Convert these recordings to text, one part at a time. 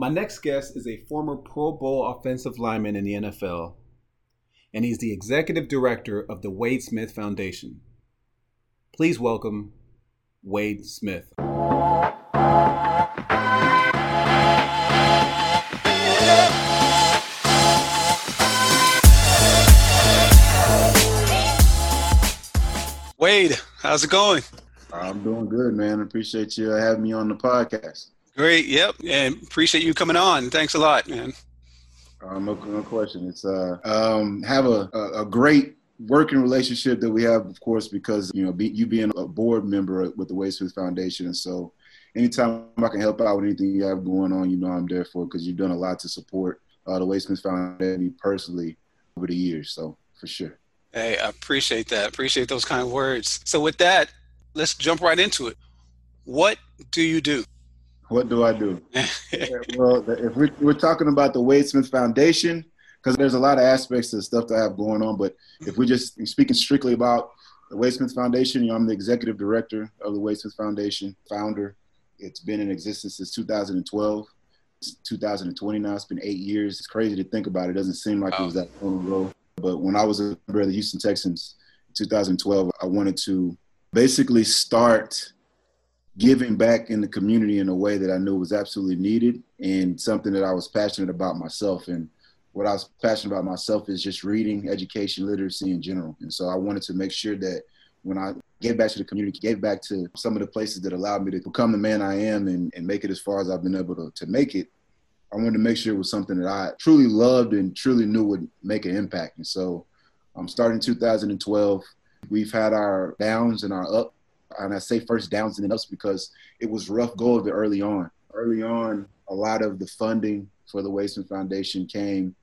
My next guest is a former Pro Bowl offensive lineman in the NFL, and he's the executive director of the Wade Smith Foundation. Please welcome Wade Smith. Wade, how's it going? I'm doing good, man. Appreciate you having me on the podcast. Great. Yep. And appreciate you coming on. Thanks a lot, man. Uh, no, no question. It's uh, um, have a, a, a great working relationship that we have, of course, because you know be, you being a board member with the Wade Smith Foundation, and so anytime I can help out with anything you have going on, you know I'm there for because you've done a lot to support uh, the Wade Smith Foundation personally over the years. So for sure. Hey, I appreciate that. Appreciate those kind words. So with that, let's jump right into it. What do you do? What do I do? well, if we're, we're talking about the Wade Smith Foundation, because there's a lot of aspects of stuff that I have going on, but if we're just speaking strictly about the Wade Smith Foundation, you know, I'm the executive director of the Wade Smith Foundation, founder. It's been in existence since 2012. It's 2020 now. It's been eight years. It's crazy to think about. It doesn't seem like wow. it was that long ago. But when I was a member of the Houston Texans in 2012, I wanted to basically start giving back in the community in a way that I knew was absolutely needed and something that I was passionate about myself. And what I was passionate about myself is just reading, education, literacy in general. And so I wanted to make sure that when I gave back to the community, gave back to some of the places that allowed me to become the man I am and, and make it as far as I've been able to, to make it, I wanted to make sure it was something that I truly loved and truly knew would make an impact. And so um, starting 2012. We've had our downs and our up and I say first downs and ups because it was rough go of it early on. Early on, a lot of the funding for the Smith Foundation came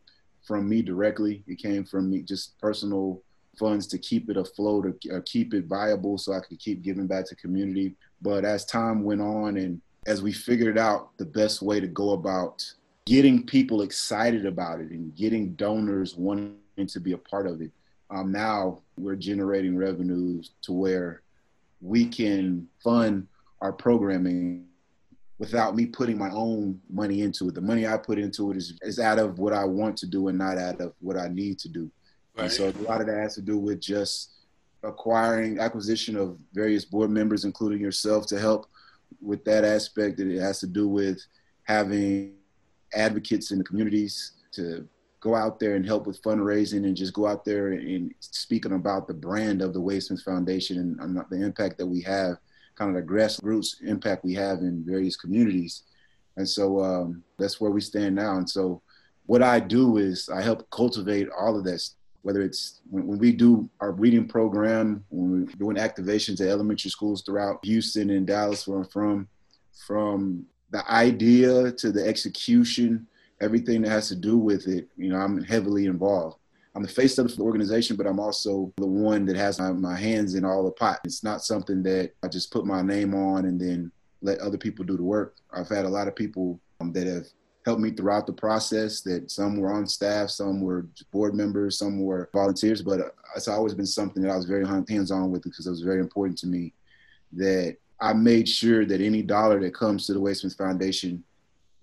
from me directly. It came from me just personal funds to keep it afloat or keep it viable so I could keep giving back to community. But as time went on and as we figured out the best way to go about getting people excited about it and getting donors wanting to be a part of it, um, now we're generating revenues to where we can fund our programming without me putting my own money into it. The money I put into it is, is out of what I want to do and not out of what I need to do. Right. And so a lot of that has to do with just acquiring acquisition of various board members, including yourself, to help with that aspect. And it has to do with having advocates in the communities to go out there and help with fundraising and just go out there and, speaking about the brand of the Wade Foundation and the impact that we have, kind of the grassroots impact we have in various communities. And so um, that's where we stand now. And so what I do is I help cultivate all of this, whether it's when, when we do our reading program, when we're doing activations at elementary schools throughout Houston and Dallas, where I'm from, from the idea to the execution everything that has to do with it, you know, I'm heavily involved. I'm the face of the organization, but I'm also the one that has my, my hands in all the pot. It's not something that I just put my name on and then let other people do the work. I've had a lot of people um, that have helped me throughout the process that some were on staff, some were board members, some were volunteers, but uh, it's always been something that I was very hands-on with because it was very important to me that I made sure that any dollar that comes to the Wade Smith Foundation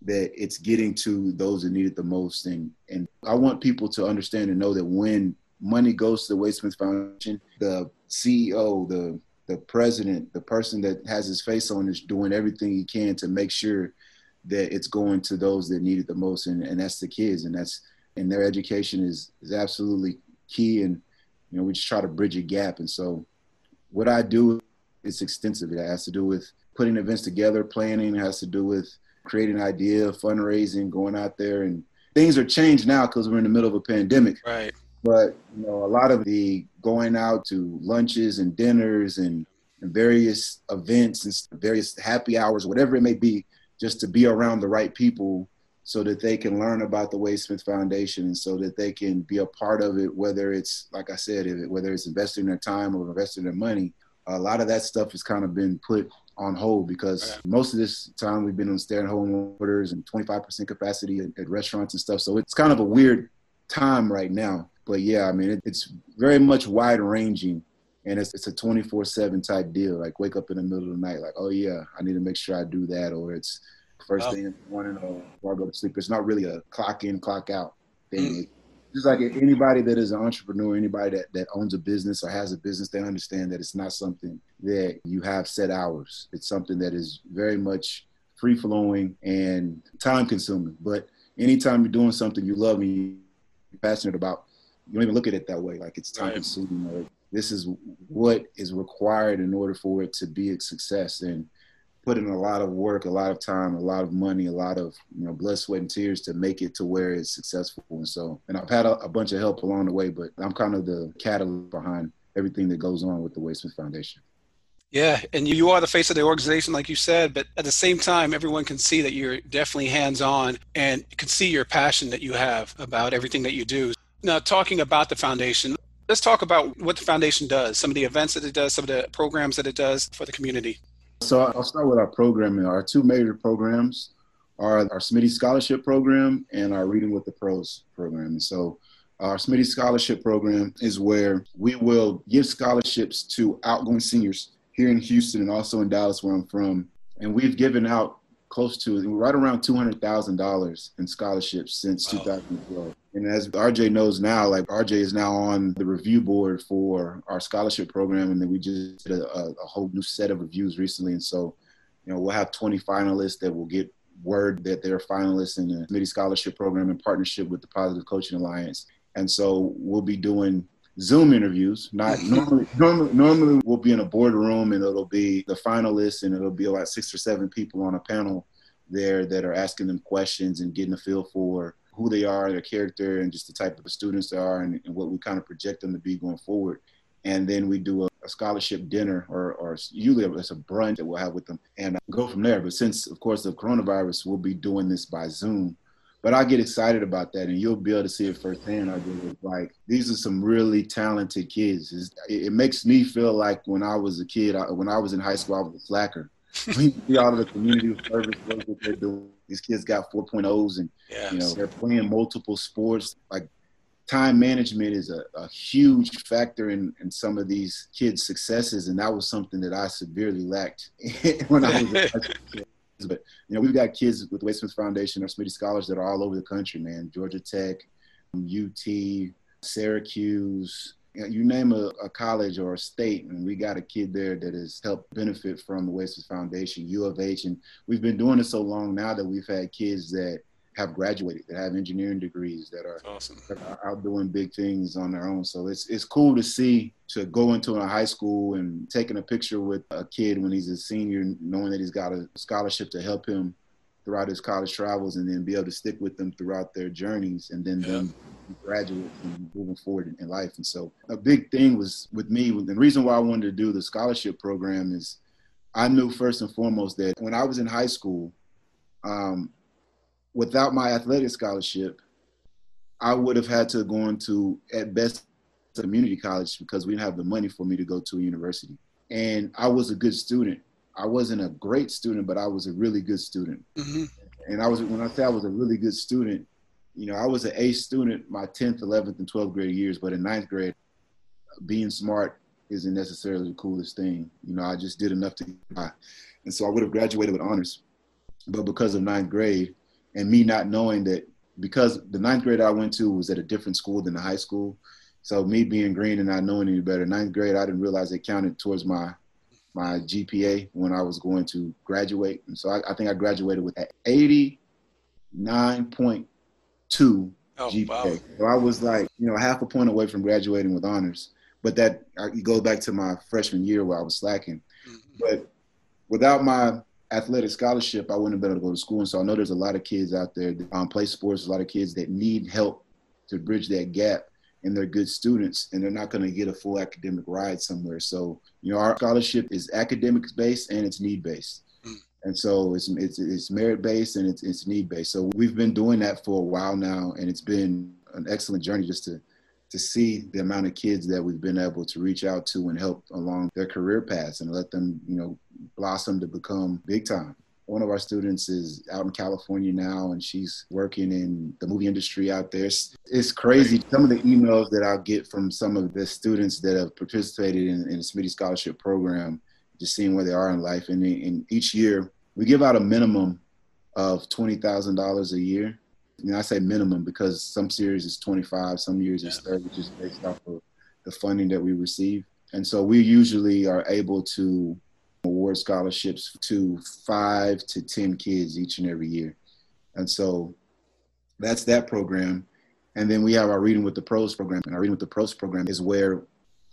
that it's getting to those that need it the most. And and I want people to understand and know that when money goes to the Wade Smith Foundation, the CEO, the the president, the person that has his face on is doing everything he can to make sure that it's going to those that need it the most, and, and that's the kids, and that's and their education is is absolutely key, and you know we just try to bridge a gap, and so what I do is extensive. It has to do with putting events together, planning, it has to do with creating an idea, fundraising, going out there, and things are changed now because we're in the middle of a pandemic. Right. But you know, a lot of the going out to lunches and dinners and, and various events and various happy hours, whatever it may be, just to be around the right people so that they can learn about the Wade Smith Foundation and so that they can be a part of it, whether it's, like I said, whether it's investing their time or investing their money. A lot of that stuff has kind of been put on hold because most of this time we've been on stay-at-home orders and 25% capacity at, at, restaurants and stuff. So it's kind of a weird time right now. But yeah, I mean, it, it's very much wide-ranging, and it's, it's a 24/7 type deal. Like wake up in the middle of the night, like, oh yeah, I need to make sure I do that, or it's first thing in the morning or before I go to sleep. It's not really a clock in, clock out thing. Mm. Just like anybody that is an entrepreneur, anybody that, that owns a business or has a business, they understand that it's not something that you have set hours. It's something that is very much free flowing and time consuming. But anytime you're doing something you love and you're passionate about, you don't even look at it that way. Like it's time consuming or this is what is required in order for it to be a success. And put in a lot of work, a lot of time, a lot of money, a lot of you know blood, sweat, and tears to make it to where it's successful. And so, and I've had a, a bunch of help along the way, but I'm kind of the catalyst behind everything that goes on with the Wade Smith Foundation. Yeah, and you are the face of the organization, like you said, but at the same time, everyone can see that you're definitely hands on and can see your passion that you have about everything that you do. Now, talking about the foundation, let's talk about what the foundation does, some of the events that it does, some of the programs that it does for the community. So I'll start with our programming. Our two major programs are our Smitty Scholarship Program and our Reading with the Pros program. And so our Smitty Scholarship Program is where we will give scholarships to outgoing seniors here in Houston and also in Dallas, where I'm from. And we've given out close to right around $200,000 in scholarships since wow. 2012. And as RJ knows now, like RJ is now on the review board for our scholarship program, and then we just did a, a whole new set of reviews recently. And so, you know, we'll have 20 finalists that will get word that they're finalists in the Smitty Scholarship Program in partnership with the Positive Coaching Alliance. And so we'll be doing Zoom interviews. Not normally, normally, normally we'll be in a boardroom and it'll be the finalists and it'll be about six or seven people on a panel there that are asking them questions and getting a feel for who they are, their character, and just the type of students they are, and, and what we kind of project them to be going forward. And then we do a, a scholarship dinner, or, or usually it's a brunch that we'll have with them, and go from there. But since, of course, the coronavirus, we'll be doing this by Zoom. But I get excited about that, and you'll be able to see it firsthand. I do. Like these are some really talented kids. It's, it makes me feel like when I was a kid, I, when I was in high school, I was a slacker. we see all of the community service work that they're doing these kids got 4.0s and yes. you know they're playing multiple sports. Like time management is a, a huge factor in, in some of these kids' successes, and that was something that I severely lacked when I was a kid. But you know, we've got kids with the Wade Smith Foundation or Smitty Scholars that are all over the country, man. Georgia Tech, UT, Syracuse, you, name a, a, college or a state, and we got a kid there that has helped benefit from the Wade Foundation, U of H, and we've been doing it so long now that we've had kids that have graduated, that have engineering degrees, that are, awesome. that are out doing big things on their own. So it's it's cool to see to go into a high school and taking a picture with a kid when he's a senior, knowing that he's got a scholarship to help him throughout his college travels, and then be able to stick with them throughout their journeys, and then yeah. them graduate and moving forward in life. And so a big thing was with me, the reason why I wanted to do the scholarship program is I knew first and foremost that when I was in high school, um, without my athletic scholarship, I would have had to go into at best community college because we didn't have the money for me to go to a university. And I was a good student. I wasn't a great student, but I was a really good student. Mm-hmm. And I was when I say I was a really good student, you know, I was an A student my 10th, 11th, and 12th grade years, but in ninth grade, being smart isn't necessarily the coolest thing. You know, I just did enough to get by. And so I would have graduated with honors. But because of ninth grade and me not knowing that, because the ninth grade I went to was at a different school than the high school. So me being green and not knowing any better, ninth grade, I didn't realize it counted towards my my GPA when I was going to graduate. And so I, I think I graduated with 89 point two oh, GPA. Wow. So I was like, you know, half a point away from graduating with honors. But that it goes back to my freshman year where I was slacking. Mm-hmm. But without my athletic scholarship, I wouldn't have been able to go to school. And so I know there's a lot of kids out there that um, play sports, a lot of kids that need help to bridge that gap. And they're good students, and they're not going to get a full academic ride somewhere. So, you know, our scholarship is academics based and it's need based. And so it's it's, it's merit based and it's, it's need based. So we've been doing that for a while now, and it's been an excellent journey just to to see the amount of kids that we've been able to reach out to and help along their career paths and let them you know blossom to become big time. One of our students is out in California now, and she's working in the movie industry out there. It's, crazy. Some of the emails that I'll get from some of the students that have participated in, in the Smitty Scholarship Program just seeing where they are in life. And, and each year we give out a minimum of twenty thousand dollars a year. Know, I say minimum because some series is twenty five, some years yeah. is thirty, just based off of the funding that we receive. And so we usually are able to award scholarships to five to ten kids each and every year. And so that's that program. And then we have our Reading with the Pros program. And our Reading with the Pros program is where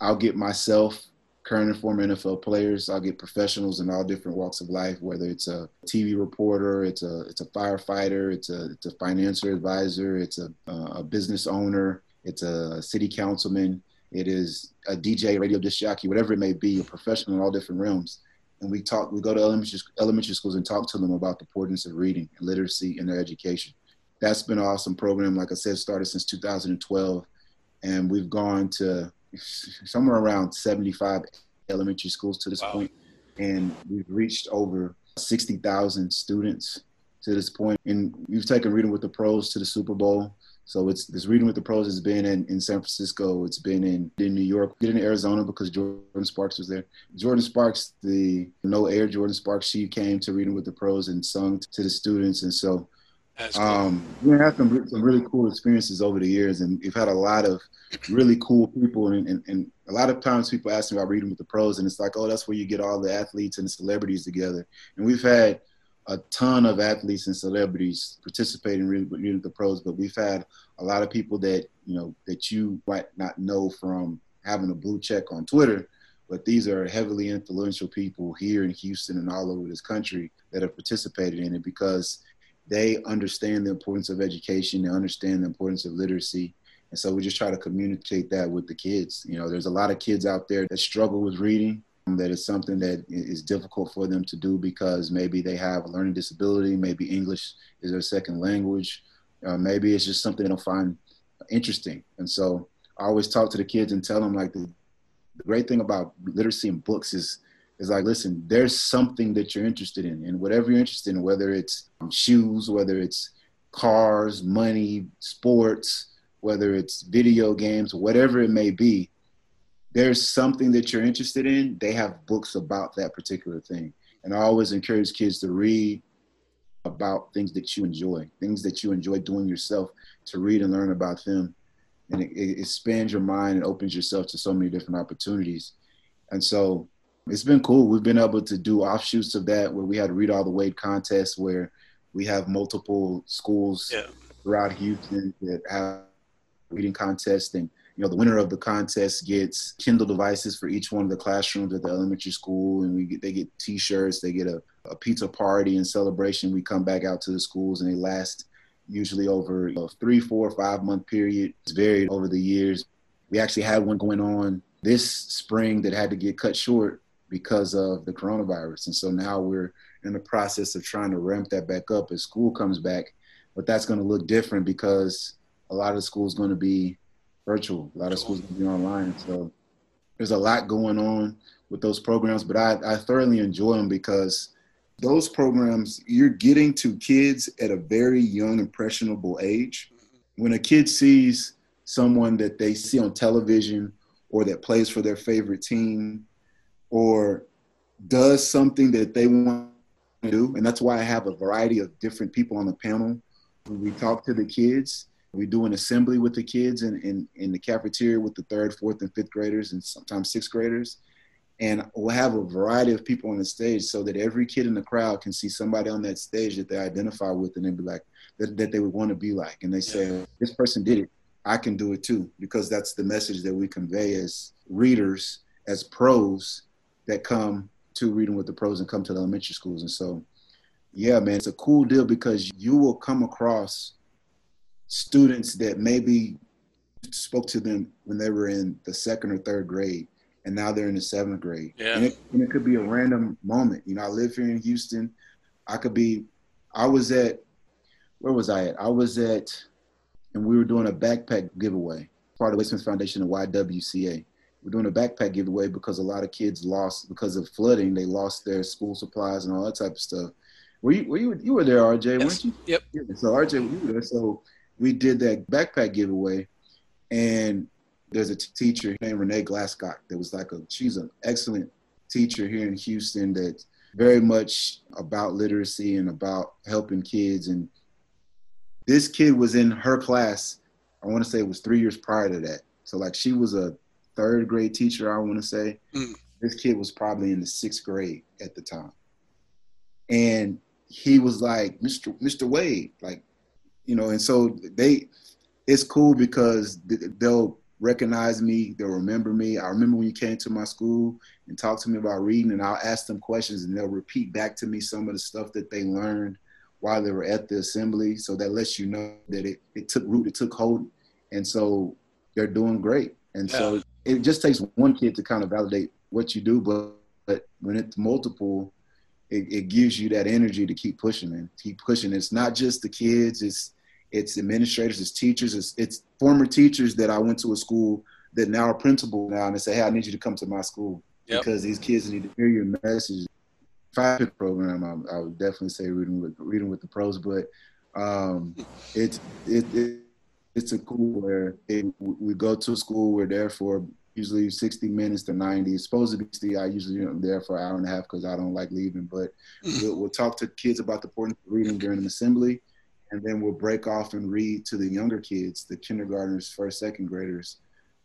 I'll get myself, current and former NFL players, I'll get professionals in all different walks of life, whether it's a TV reporter, it's a it's a firefighter, it's a it's a financial advisor, it's a, uh, a business owner, it's a city councilman, it is a DJ, radio disc jockey, whatever it may be, a professional in all different realms. And we talk, we go to elementary, elementary schools and talk to them about the importance of reading and literacy in their education. That's been an awesome program. Like I said, started since 2012, and we've gone to somewhere around 75 elementary schools to this wow. point, and we've reached over 60,000 students to this point. And we've taken Reading with the Pros to the Super Bowl. So it's this Reading with the Pros has been in, in San Francisco. It's been in, in New York. Get in Arizona because Jordin Sparks was there. Jordin Sparks, the no air Jordin Sparks, she came to Reading with the Pros and sung to the students. And so Cool. Um, we had some, some really cool experiences over the years, and we've had a lot of really cool people. And, and, and, a lot of times people ask me about reading with the pros, and it's like, oh, that's where you get all the athletes and the celebrities together. And we've had a ton of athletes and celebrities participating in reading with the pros, but we've had a lot of people that you know that you might not know from having a blue check on Twitter. But these are heavily influential people here in Houston and all over this country that have participated in it because they understand the importance of education. They understand the importance of literacy. And so we just try to communicate that with the kids. You know, there's a lot of kids out there that struggle with reading. That is something that is difficult for them to do because maybe they have a learning disability, maybe English is their second language, uh, maybe it's just something they don't find interesting. And so I always talk to the kids and tell them like the, the great thing about literacy and books is is like, listen, there's something that you're interested in, and whatever you're interested in, whether it's um, shoes, whether it's cars, money, sports, whether it's video games, whatever it may be, there's something that you're interested in. They have books about that particular thing. And I always encourage kids to read about things that you enjoy, things that you enjoy doing yourself, to read and learn about them. And it, it expands your mind and opens yourself to so many different opportunities. And so it's been cool. We've been able to do offshoots of that where we had to read all the Wade contests where we have multiple schools yeah. throughout Houston that have reading contests and you know the winner of the contest gets Kindle devices for each one of the classrooms at the elementary school and we get, they get t-shirts, they get a, a pizza party and celebration. We come back out to the schools and they last usually over a three, four, five month period. It's varied over the years. We actually had one going on this spring that had to get cut short because of the coronavirus. And so now we're in the process of trying to ramp that back up as school comes back. But that's going to look different because a lot of school's going to be virtual. A lot of schools going to be online. So there's a lot going on with those programs, but I, I thoroughly enjoy them because those programs, you're getting to kids at a very young, impressionable age. When a kid sees someone that they see on television or that plays for their favorite team or does something that they want to do. And that's why I have a variety of different people on the panel. We talk to the kids. We do an assembly with the kids in, in, in the cafeteria with the third, fourth, and fifth graders, and sometimes sixth graders. And we'll have a variety of people on the stage so that every kid in the crowd can see somebody on that stage that they identify with and they be like, that, that they would want to be like. And they say, this person did it. I can do it too, because that's the message that we convey as readers, as pros, that come to reading with the pros and come to the elementary schools. And so, yeah, man, it's a cool deal because you will come across students that maybe spoke to them when they were in the second or third grade and now they're in the seventh grade. Yeah. And it, and it could be a random moment. You know, I live here in Houston. I could be, I was at, where was I at? I was at, and we were doing a backpack giveaway, part of Smith Foundation and YWCA we're doing a backpack giveaway because a lot of kids lost because of flooding. They lost their school supplies and all that type of stuff. Were you were you you were there, RJ? Yes. Weren't you? Yep. Yeah, so RJ, you were there. So we did that backpack giveaway, and there's a t- teacher named Renee Glascock that was like a she's an excellent teacher here in Houston that very much about literacy and about helping kids. And this kid was in her class, I want to say it was three years prior to that. So, like, she was a third grade teacher, I want to say. Mm. This kid was probably in the sixth grade at the time. And he was like, Mr. Mr. Wade, like, you know, and so they, it's cool because they'll recognize me, they'll remember me. I remember when you came to my school and talked to me about reading, and I'll ask them questions and they'll repeat back to me some of the stuff that they learned while they were at the assembly. So that lets you know that it, it took root, it took hold. And so they're doing great. And yeah. so it just takes one kid to kind of validate what you do, but, but when it's multiple, it, it gives you that energy to keep pushing and keep pushing. It's not just the kids, it's it's administrators, it's teachers, it's, it's former teachers that I went to a school that now are principal now and they say, hey, I need you to come to my school yep. because these kids need to hear your message. Five pick program, I, I, would definitely say reading with reading with the pros, but um, it's it, it, it's a cool where it, we go to school. We're there for usually 60 minutes to 90. It's supposed to be. I usually am there for an hour and a half because I don't like leaving. But mm. we'll, we'll, talk to kids about the importance of reading during an assembly and then we'll break off and read to the younger kids, the kindergartners, first, second graders,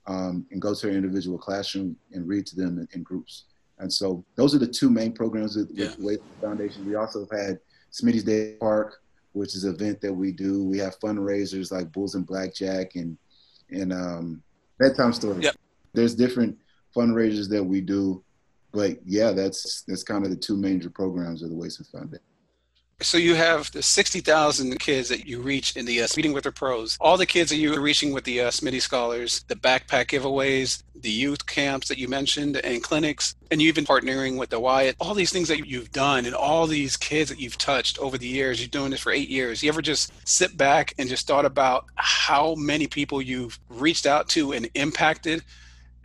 um, and go to their individual classroom and read to them in, in groups. And so those are the two main programs with, yeah. with Foundation. We also have had Smitty's Day Park, which is an event that we do. We have fundraisers like Bulls and Blackjack and and um, bedtime stories. Yep. There's different fundraisers that we do, but yeah, that's that's kind of the two major programs of the Wade Smith Foundation. So you have the 60,000 kids that you reach in the uh, Reading with the Pros. All the kids that you are reaching with the uh, Smitty Scholars, the backpack giveaways, the youth camps that you mentioned, and clinics, and you've been partnering with the Wyatt. All these things that you've done, and all these kids that you've touched over the years. You're doing this for eight years. You ever just sit back and just thought about how many people you've reached out to and impacted,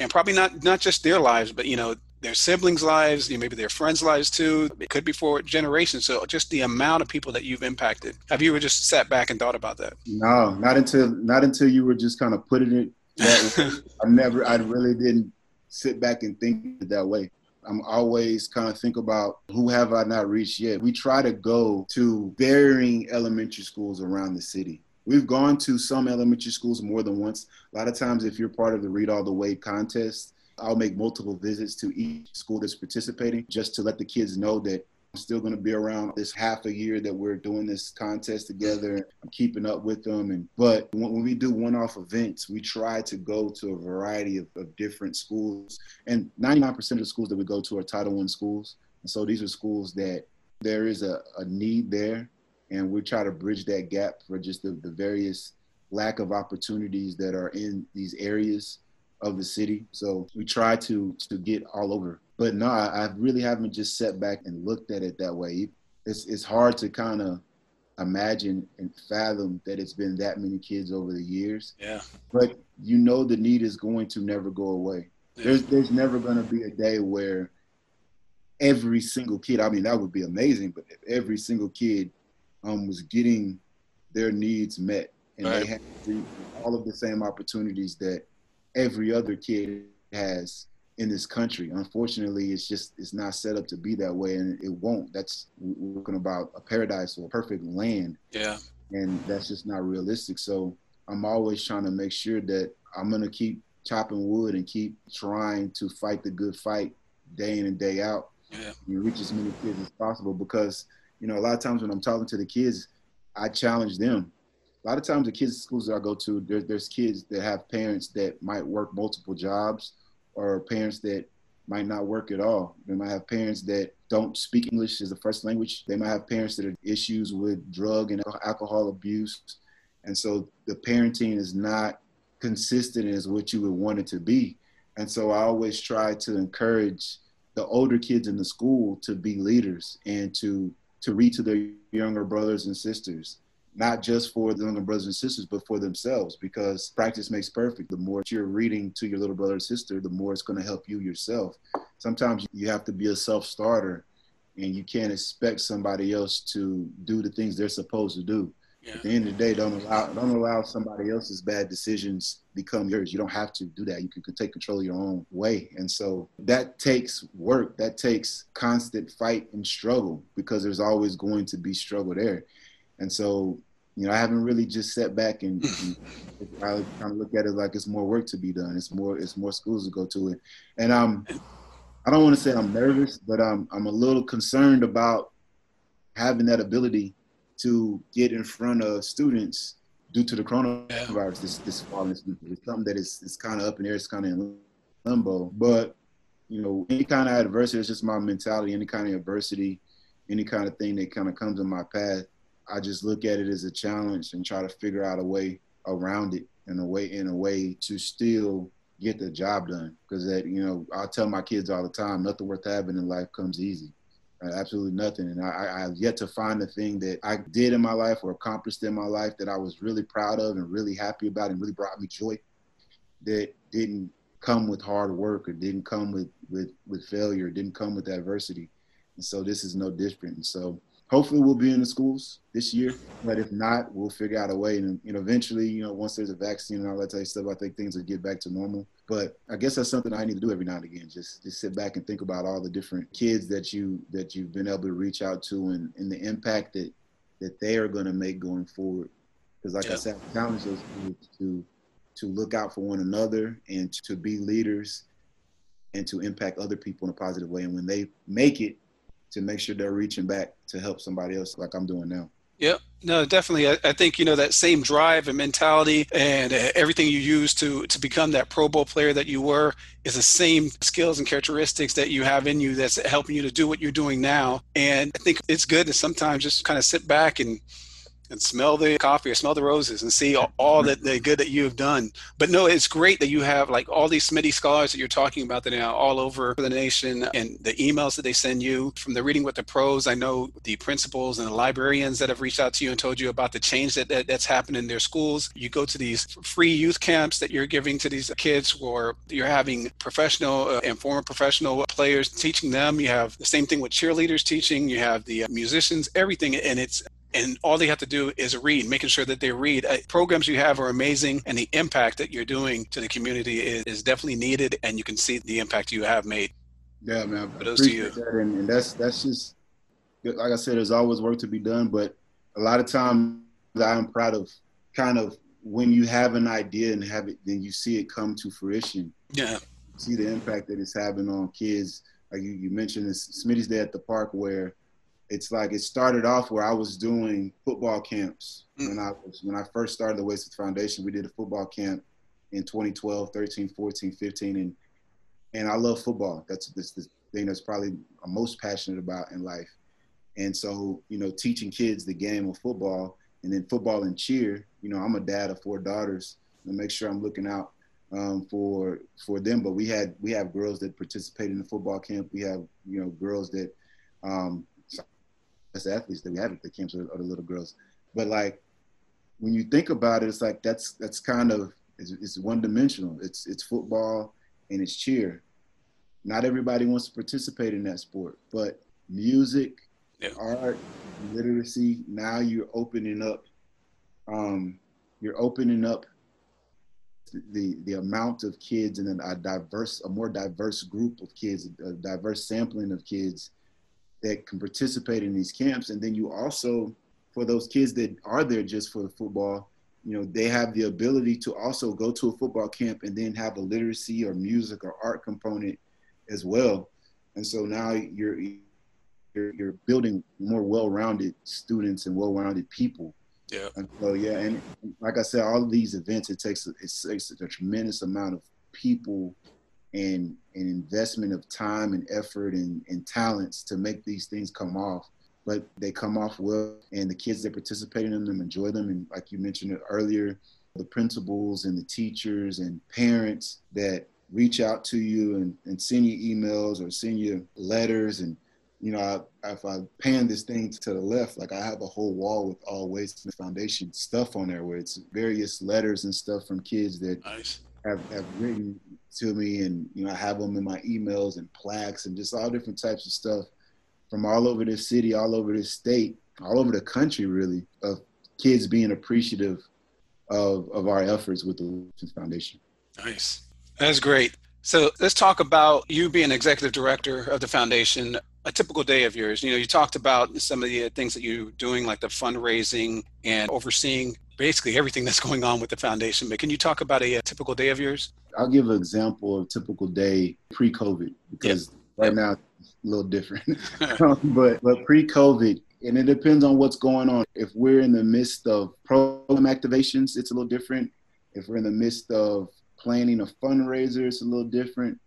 and probably not not just their lives, but you know their siblings' lives, you know, maybe their friends' lives too. It could be for generations. So just the amount of people that you've impacted. Have you ever just sat back and thought about that? No, not until not until you were just kind of putting it that way. I never, I really didn't sit back and think that way. I'm always kind of think about who have I not reached yet. We try to go to varying elementary schools around the city. We've gone to some elementary schools more than once. A lot of times, if you're part of the Read All the Way contest, I'll make multiple visits to each school that's participating just to let the kids know that I'm still going to be around this half a year that we're doing this contest together. I'm keeping up with them. And but when, we do one-off events, we try to go to a variety of, of different schools. And 99% of the schools that we go to are Title I schools. And so these are schools that there is a, a need there, and we try to bridge that gap for just the, the various lack of opportunities that are in these areas of the city. So we try to to get all over. But no, I, I really haven't just sat back and looked at it that way. It's it's hard to kind of imagine and fathom that it's been that many kids over the years. Yeah. But you know the need is going to never go away. Yeah. There's there's never going to be a day where every single kid, I mean that would be amazing, but if every single kid um was getting their needs met and right. they had all of the same opportunities that every other kid has in this country. Unfortunately, it's just it's not set up to be that way, and it won't. That's we're talking about a paradise or a perfect land. Yeah. And that's just not realistic. So I'm always trying to make sure that I'm gonna keep chopping wood and keep trying to fight the good fight day in and day out. Yeah. And reach as many kids as possible because you know a lot of times when I'm talking to the kids, I challenge them a lot of times the kids schools that I go to, there, there's kids that have parents that might work multiple jobs or parents that might not work at all. They might have parents that don't speak English as a first language. They might have parents that have issues with drug and alcohol abuse. And so the parenting is not consistent as what you would want it to be. And so I always try to encourage the older kids in the school to be leaders and to to read to their younger brothers and sisters not just for the younger brothers and sisters, but for themselves, because practice makes perfect. The more you're reading to your little brother or sister, the more it's going to help you yourself. Sometimes you have to be a self starter and you can't expect somebody else to do the things they're supposed to do. Yeah. At the end of the day, don't allow don't allow somebody else's bad decisions become yours. You don't have to do that. You can, can take control of your own way. And so that takes work. That takes constant fight and struggle because there's always going to be struggle there. And so, you know, I haven't really just sat back and, and I kind of look at it like it's more work to be done. It's more it's more schools to go to it. And um I don't want to say I'm nervous, but I'm I'm a little concerned about having that ability to get in front of students due to the coronavirus this this fall. It's, it's something that is it's kind of up in the air. It's kind of in limbo. But you know, any kind of adversity, it's just my mentality. Any kind of adversity, any kind of thing that kind of comes in my path, I just look at it as a challenge and try to figure out a way around it and a way in a way to still get the job done. Because that you know, I tell my kids all the time, nothing worth having in life comes easy. Uh, absolutely nothing. And I, I have yet to find the thing that I did in my life or accomplished in my life that I was really proud of and really happy about and really brought me joy that didn't come with hard work or didn't come with, with, with failure, didn't come with adversity. And so this is no different. And so hopefully we'll be in the schools this year, but if not, we'll figure out a way. And you know, eventually, you know, once there's a vaccine and all that type of stuff, I think things will get back to normal. But I guess that's something I need to do every now and again. Just just sit back and think about all the different kids that you that you've been able to reach out to and, and the impact that that they are going to make going forward. Because like yeah. I said, I challenge those kids to to look out for one another and to be leaders and to impact other people in a positive way. And when they make it, to make sure they're reaching back to help somebody else like I'm doing now. Yep. No, definitely. I, I, think you know that same drive and mentality and uh, everything you use to to become that Pro Bowl player that you were is the same skills and characteristics that you have in you that's helping you to do what you're doing now. And I think it's good to sometimes just kind of sit back and and smell the coffee or smell the roses and see all, all that the good that you have done. But no, it's great that you have like all these Smitty scholars that you're talking about that are all over the nation and the emails that they send you from the reading with the pros. I know the principals and the librarians that have reached out to you and told you about the change that, that that's happened in their schools. You go to these free youth camps that you're giving to these kids or you're having professional uh, and former professional players teaching them. You have the same thing with cheerleaders teaching. You have the musicians, everything. And it's and all they have to do is read, making sure that they read. Uh, programs you have are amazing, and the impact that you're doing to the community is, is definitely needed, and you can see the impact you have made. Yeah, man. Those to you. That. And, and, that's that's just like I said. There's always work to be done, but a lot of times I'm proud of kind of when you have an idea and have it, then you see it come to fruition. Yeah. See the impact that it's having on kids. Like you, you mentioned this Smitty's Day at the park where it's like it started off where I was doing football camps mm. when I was when I first started the Wade Smith Foundation. We did a football camp in 2012, 13, 14, 15, and and I love football. That's this the thing that's probably I'm most passionate about in life. And so you know, teaching kids the game of football and then football and cheer. You know, I'm a dad of four daughters, and make sure I'm looking out um, for for them. But we had we have girls that participate in the football camp. We have you know girls that um, best athletes that we have at the camps are, are the little girls. But like when you think about it, it's like that's that's kind of it's, it's one dimensional. It's it's football and it's cheer. Not everybody wants to participate in that sport, but music, yeah. art, literacy. Now you're opening up. Um, you're opening up the the amount of kids and a diverse, a more diverse group of kids, a diverse sampling of kids that can participate in these camps. And then you also, for those kids that are there just for the football, you know, they have the ability to also go to a football camp and then have a literacy or music or art component as well. And so now you're you're, you're building more well-rounded students and well-rounded people. Yeah. And so yeah, and like I said, all of these events it takes it takes a tremendous amount of people and an investment of time and effort and, and talents to make these things come off. But they come off well and the kids that participate in them enjoy them. And like you mentioned earlier the principals and the teachers and parents that reach out to you and, and send you emails or send you letters. And you know I, if i pan this thing to the left like i have a whole wall with all Wade Smith Foundation stuff on there where it's various letters and stuff from kids that nice. Have, have written to me, and you know I have them in my emails and plaques and just all different types of stuff from all over this city, all over this state, all over the country, really, of kids being appreciative of, of our efforts with the Wade Foundation. Nice. That's great. So let's talk about you being executive director of the foundation. A typical day of yours. You know, you talked about some of the things that you're doing, like the fundraising and overseeing basically everything that's going on with the foundation. But can you talk about a, a typical day of yours? I'll give an example of a typical day pre-COVID because yep. right yep. now it's a little different. Um, but but pre-COVID, and it depends on what's going on. If we're in the midst of program activations, it's a little different. If we're in the midst of planning a fundraiser, it's a little different.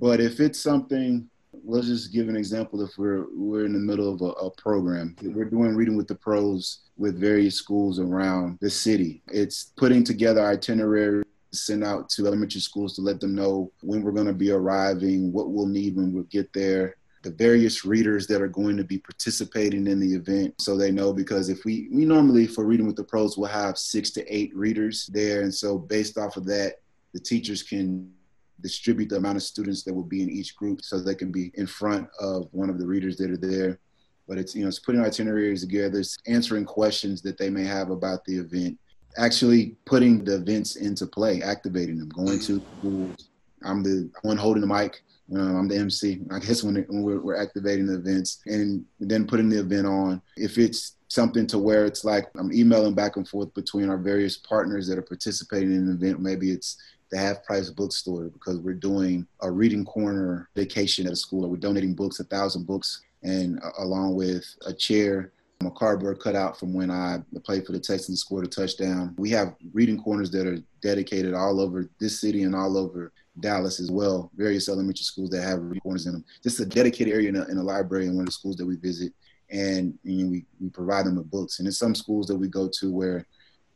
But if it's something, let's just give an example. If we're we're in the middle of a, a program, we're doing reading with the pros with various schools around the city. It's putting together itineraries sent out to elementary schools to let them know when we're going to be arriving, what we'll need when we get there, the various readers that are going to be participating in the event so they know because if we we normally for reading with the pros we'll have six to eight readers there and so based off of that the teachers can distribute the amount of students that will be in each group so they can be in front of one of the readers that are there but it's you know it's putting itineraries together it's answering questions that they may have about the event actually putting the events into play activating them going to schools i'm the one holding the mic um, I'm the MC. I guess when, it, when we're, we're, activating the events and then putting the event on, if it's something to where it's like I'm emailing back and forth between our various partners that are participating in the event. Maybe it's the half price bookstore because we're doing a reading corner vacation at a school we're donating books, a thousand books, and uh, along with a chair a cardboard cutout from when I played for the Texans, scored a touchdown. We have reading corners that are dedicated all over this city and all over Dallas as well. Various elementary schools that have reading corners in them. Just a dedicated area in a, in a library in one of the schools that we visit, and, and we, we provide them with books. And in some schools that we go to where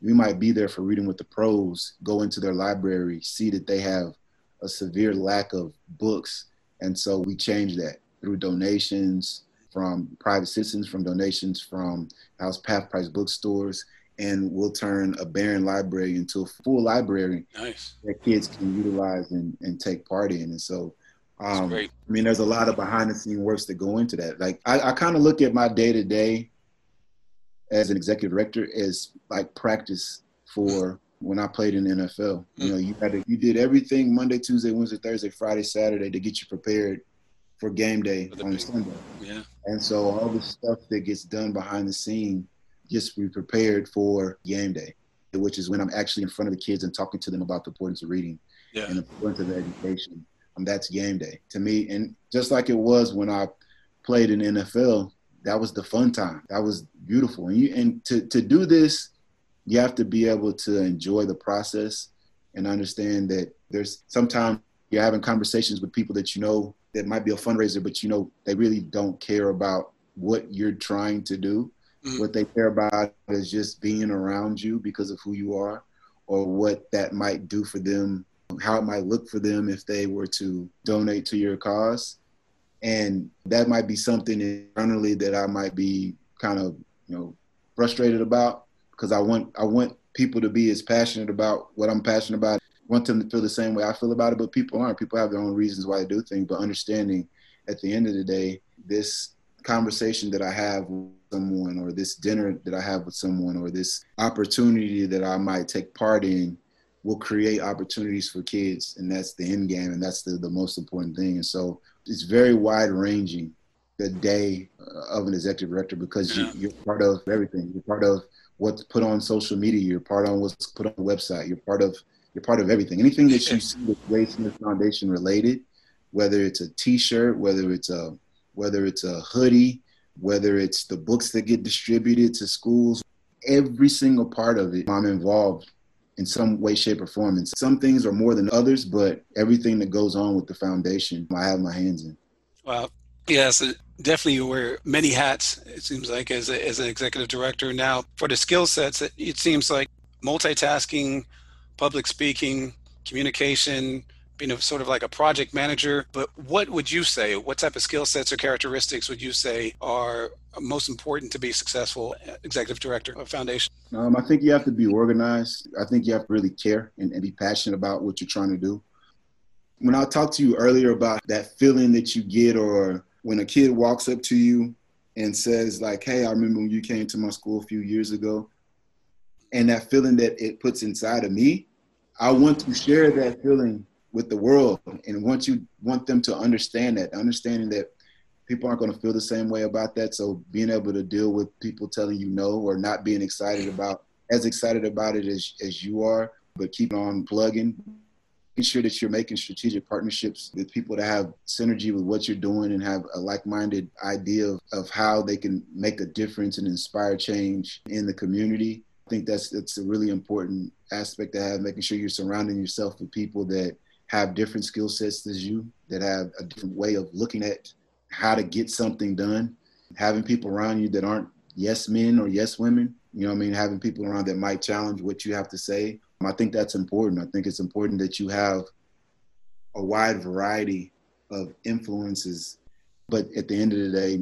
we might be there for reading with the pros, go into their library, see that they have a severe lack of books, and so we change that through donations from private citizens, from donations from House Path Price bookstores, and we'll turn a barren library into a full library nice. that kids can utilize and, and take part in. And so, um, I mean, there's a lot of behind the scene works that go into that. Like, I, I kind of look at my day to day as an executive director as like practice for when I played in the NFL. You know, you had to, you did everything Monday, Tuesday, Wednesday, Thursday, Friday, Saturday to get you prepared for game day for on Sunday. Yeah. And so all the stuff that gets done behind the scene just be prepared for game day, which is when I'm actually in front of the kids and talking to them about the importance of reading yeah. and the importance of education. Um, that's game day to me. And just like it was when I played in NFL, that was the fun time. That was beautiful. And you and to, to do this, you have to be able to enjoy the process and understand that there's sometimes you're having conversations with people that you know that might be a fundraiser, but you know they really don't care about what you're trying to do. Mm-hmm. What they care about is just being around you because of who you are, or what that might do for them, how it might look for them if they were to donate to your cause. And that might be something internally that I might be kind of, you know, frustrated about because I want I want people to be as passionate about what I'm passionate about. I want them to feel the same way I feel about it, but people aren't. People have their own reasons why they do things. But understanding at the end of the day, this conversation that I have with someone, or this dinner that I have with someone, or this opportunity that I might take part in will create opportunities for kids. And that's the end game. And that's the, the most important thing. And so it's very wide ranging the day uh, of an executive director because yeah. you, are part of everything. You're part of what's put on social media. You're part on what's put on the website. You're part of you're part of everything. Anything that you see with Wade Smith Foundation related, whether it's a T-shirt, whether it's a whether it's a hoodie, whether it's the books that get distributed to schools, every single part of it, I'm involved in some way, shape, or form. And some things are more than others, but everything that goes on with the foundation, I have my hands in. Well, Yes, definitely you wear many hats, it seems like, as, a, as an executive director. Now, for the skill sets, it seems like multitasking, public speaking, communication, being know sort of like a project manager. But what would you say? What type of skill sets or characteristics would you say are most important to be successful executive director of foundation? Um, I think you have to be organized. I think you have to really care and, and be passionate about what you're trying to do. When I talked to you earlier about that feeling that you get, or when a kid walks up to you and says, like, "Hey, I remember when you came to my school a few years ago," and that feeling that it puts inside of me, I want to share that feeling with the world and want you want them to understand that, understanding that people aren't going to feel the same way about that. So being able to deal with people telling you no or not being excited about as excited about it as, as you are, but keep on plugging. Making sure that you're making strategic partnerships with people that have synergy with what you're doing and have a like-minded idea of, of how they can make a difference and inspire change in the community. I think that's that's a really important aspect to have, making sure you're surrounding yourself with people that have different skill sets as you, that have a different way of looking at how to get something done. Having people around you that aren't yes men or yes women, you know what I mean? Having people around that might challenge what you have to say. Um, I think that's important. I think it's important that you have a wide variety of influences, but at the end of the day,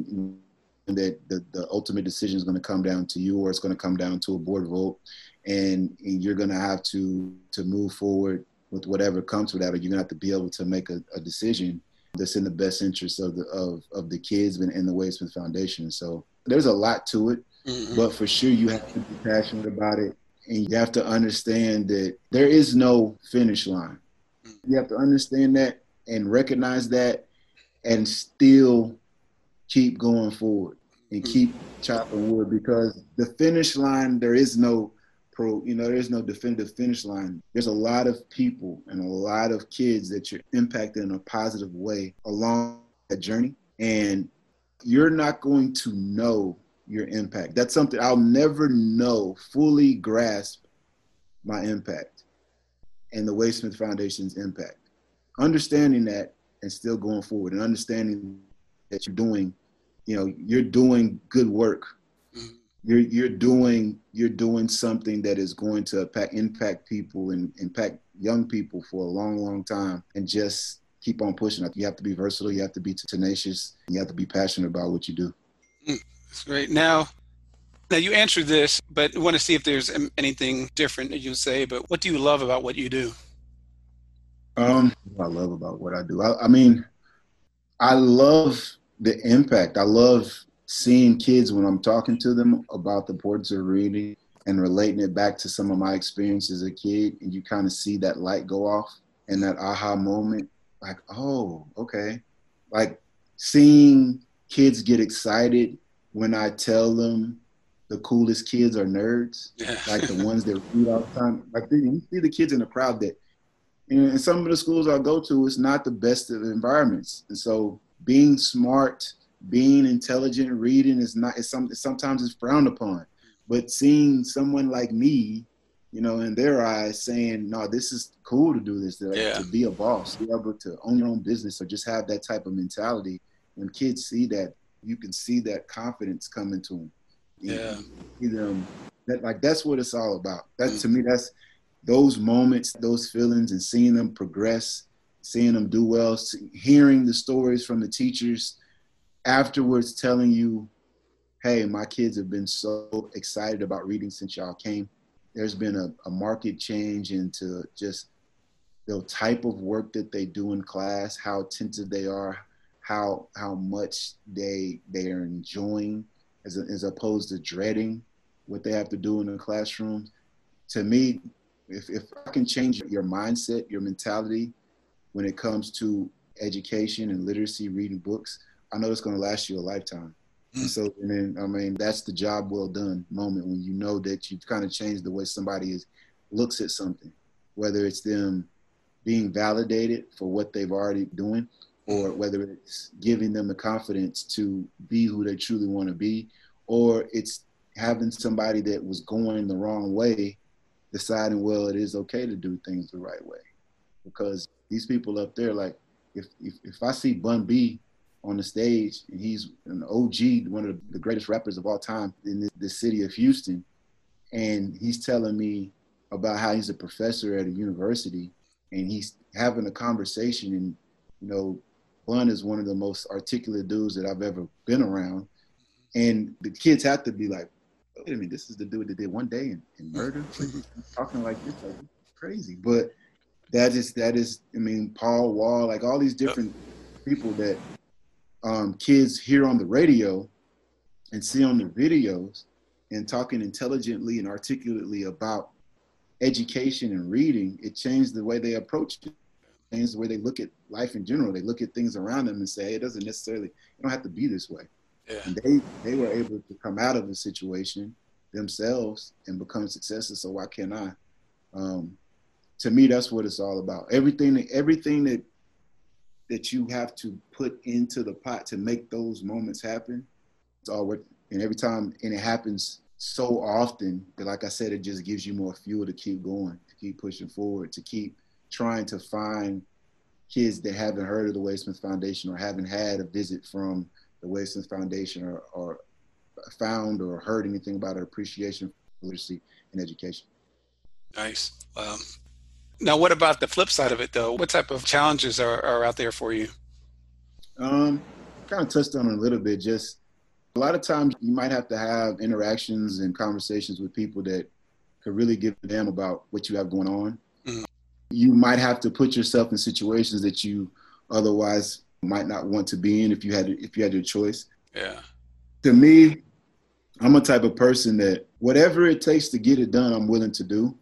that the, the ultimate decision is going to come down to you or it's going to come down to a board vote and, and you're going to have to to move forward with whatever comes with that or you're going to have to be able to make a, a decision that's in the best interest of the of, of the kids and, the Wade Smith Foundation. So there's a lot to it, mm-hmm. but for sure you have to be passionate about it, and you have to understand that there is no finish line. Mm-hmm. You have to understand that and recognize that, and still keep going forward and mm-hmm. keep chopping wood because the finish line there is no pro, you know, there's no definitive finish line. There's a lot of people and a lot of kids that you're impacting in a positive way along that journey. And you're not going to know your impact. That's something I'll never know, fully grasp my impact and the Wade Smith Foundation's impact. Understanding that and still going forward and understanding that you're doing, you know, you're doing good work you're you're doing you're doing something that is going to impact, impact people and impact young people for a long long time and just keep on pushing. You have to be versatile. You have to be tenacious. You have to be passionate about what you do. Mm, that's great. Now now you answered this but I want to see if there's anything different that you say but what do you love about what you do? Um i love about what i do. I, I mean i love the impact. I love seeing kids when I'm talking to them about the importance of reading and relating it back to some of my experience as a kid, and you kind of see that light go off and that aha moment, like, oh, okay. Like seeing kids get excited when I tell them the coolest kids are nerds, like the ones that read all the time. Like you see the kids in the crowd that, you know, in some of the schools I go to, it's not the best of environments, and so being smart being intelligent, reading is not is some sometimes it's frowned upon. But seeing someone like me, you know, in their eyes saying, No, this is cool to do this, to, yeah. to be a boss, be able to own your own business or just have that type of mentality. When kids see that, you can see that confidence coming to them. Yeah. You know, that like that's what it's all about. That mm-hmm. to me, that's those moments, those feelings, and seeing them progress, seeing them do well, hearing the stories from the teachers afterwards telling you, hey, my kids have been so excited about reading since y'all came. There's been a, a market change into just the type of work that they do in class, how attentive they are, how how much they they are enjoying as, a, as opposed to dreading what they have to do in the classroom. To me, if, if I can change your mindset, your mentality when it comes to education and literacy, reading books, I know it's going to last you a lifetime. Hmm. And so, and then, I mean, that's the job well done moment when you know that you've kind of changed the way somebody is looks at something, whether it's them being validated for what they've already doing, or hmm. whether it's giving them the confidence to be who they truly want to be, or it's having somebody that was going the wrong way deciding, well, it is okay to do things the right way. Because these people up there, like, if if, if I see Bun B on the stage, and he's an OG, one of the greatest rappers of all time in the city of Houston. And he's telling me about how he's a professor at a university, and he's having a conversation. And you know, Bun is one of the most articulate dudes that I've ever been around. And the kids have to be like, wait a minute, this is the dude that did one day and, and murder, talking like this, like crazy. But that is that is, I mean, Paul Wall, like all these different people that um, kids hear on the radio and see on the videos and talking intelligently and articulately about education and reading, it changed the way they approach it. Changed the way they look at life in general. They look at things around them and say, hey, it doesn't necessarily, it don't have to be this way. Yeah. And they they were able to come out of the situation themselves and become successful. So why can't I? Um, to me, that's what it's all about. Everything everything that that you have to put into the pot to make those moments happen, it's all worth. And every time, and it happens so often that, like I said, it just gives you more fuel to keep going, to keep pushing forward, to keep trying to find kids that haven't heard of the Wade Smith Foundation or haven't had a visit from the Wade Smith Foundation or, or found or heard anything about an appreciation for literacy and education. Nice. Um, now, what about the flip side of it, though? What type of challenges are, are out there for you? Um, kind of touched on it a little bit. Just a lot of times, you might have to have interactions and conversations with people that could really give a damn about what you have going on. Mm-hmm. You might have to put yourself in situations that you otherwise might not want to be in if you had if you had your choice. Yeah. To me, I'm a type of person that whatever it takes to get it done, I'm willing to do.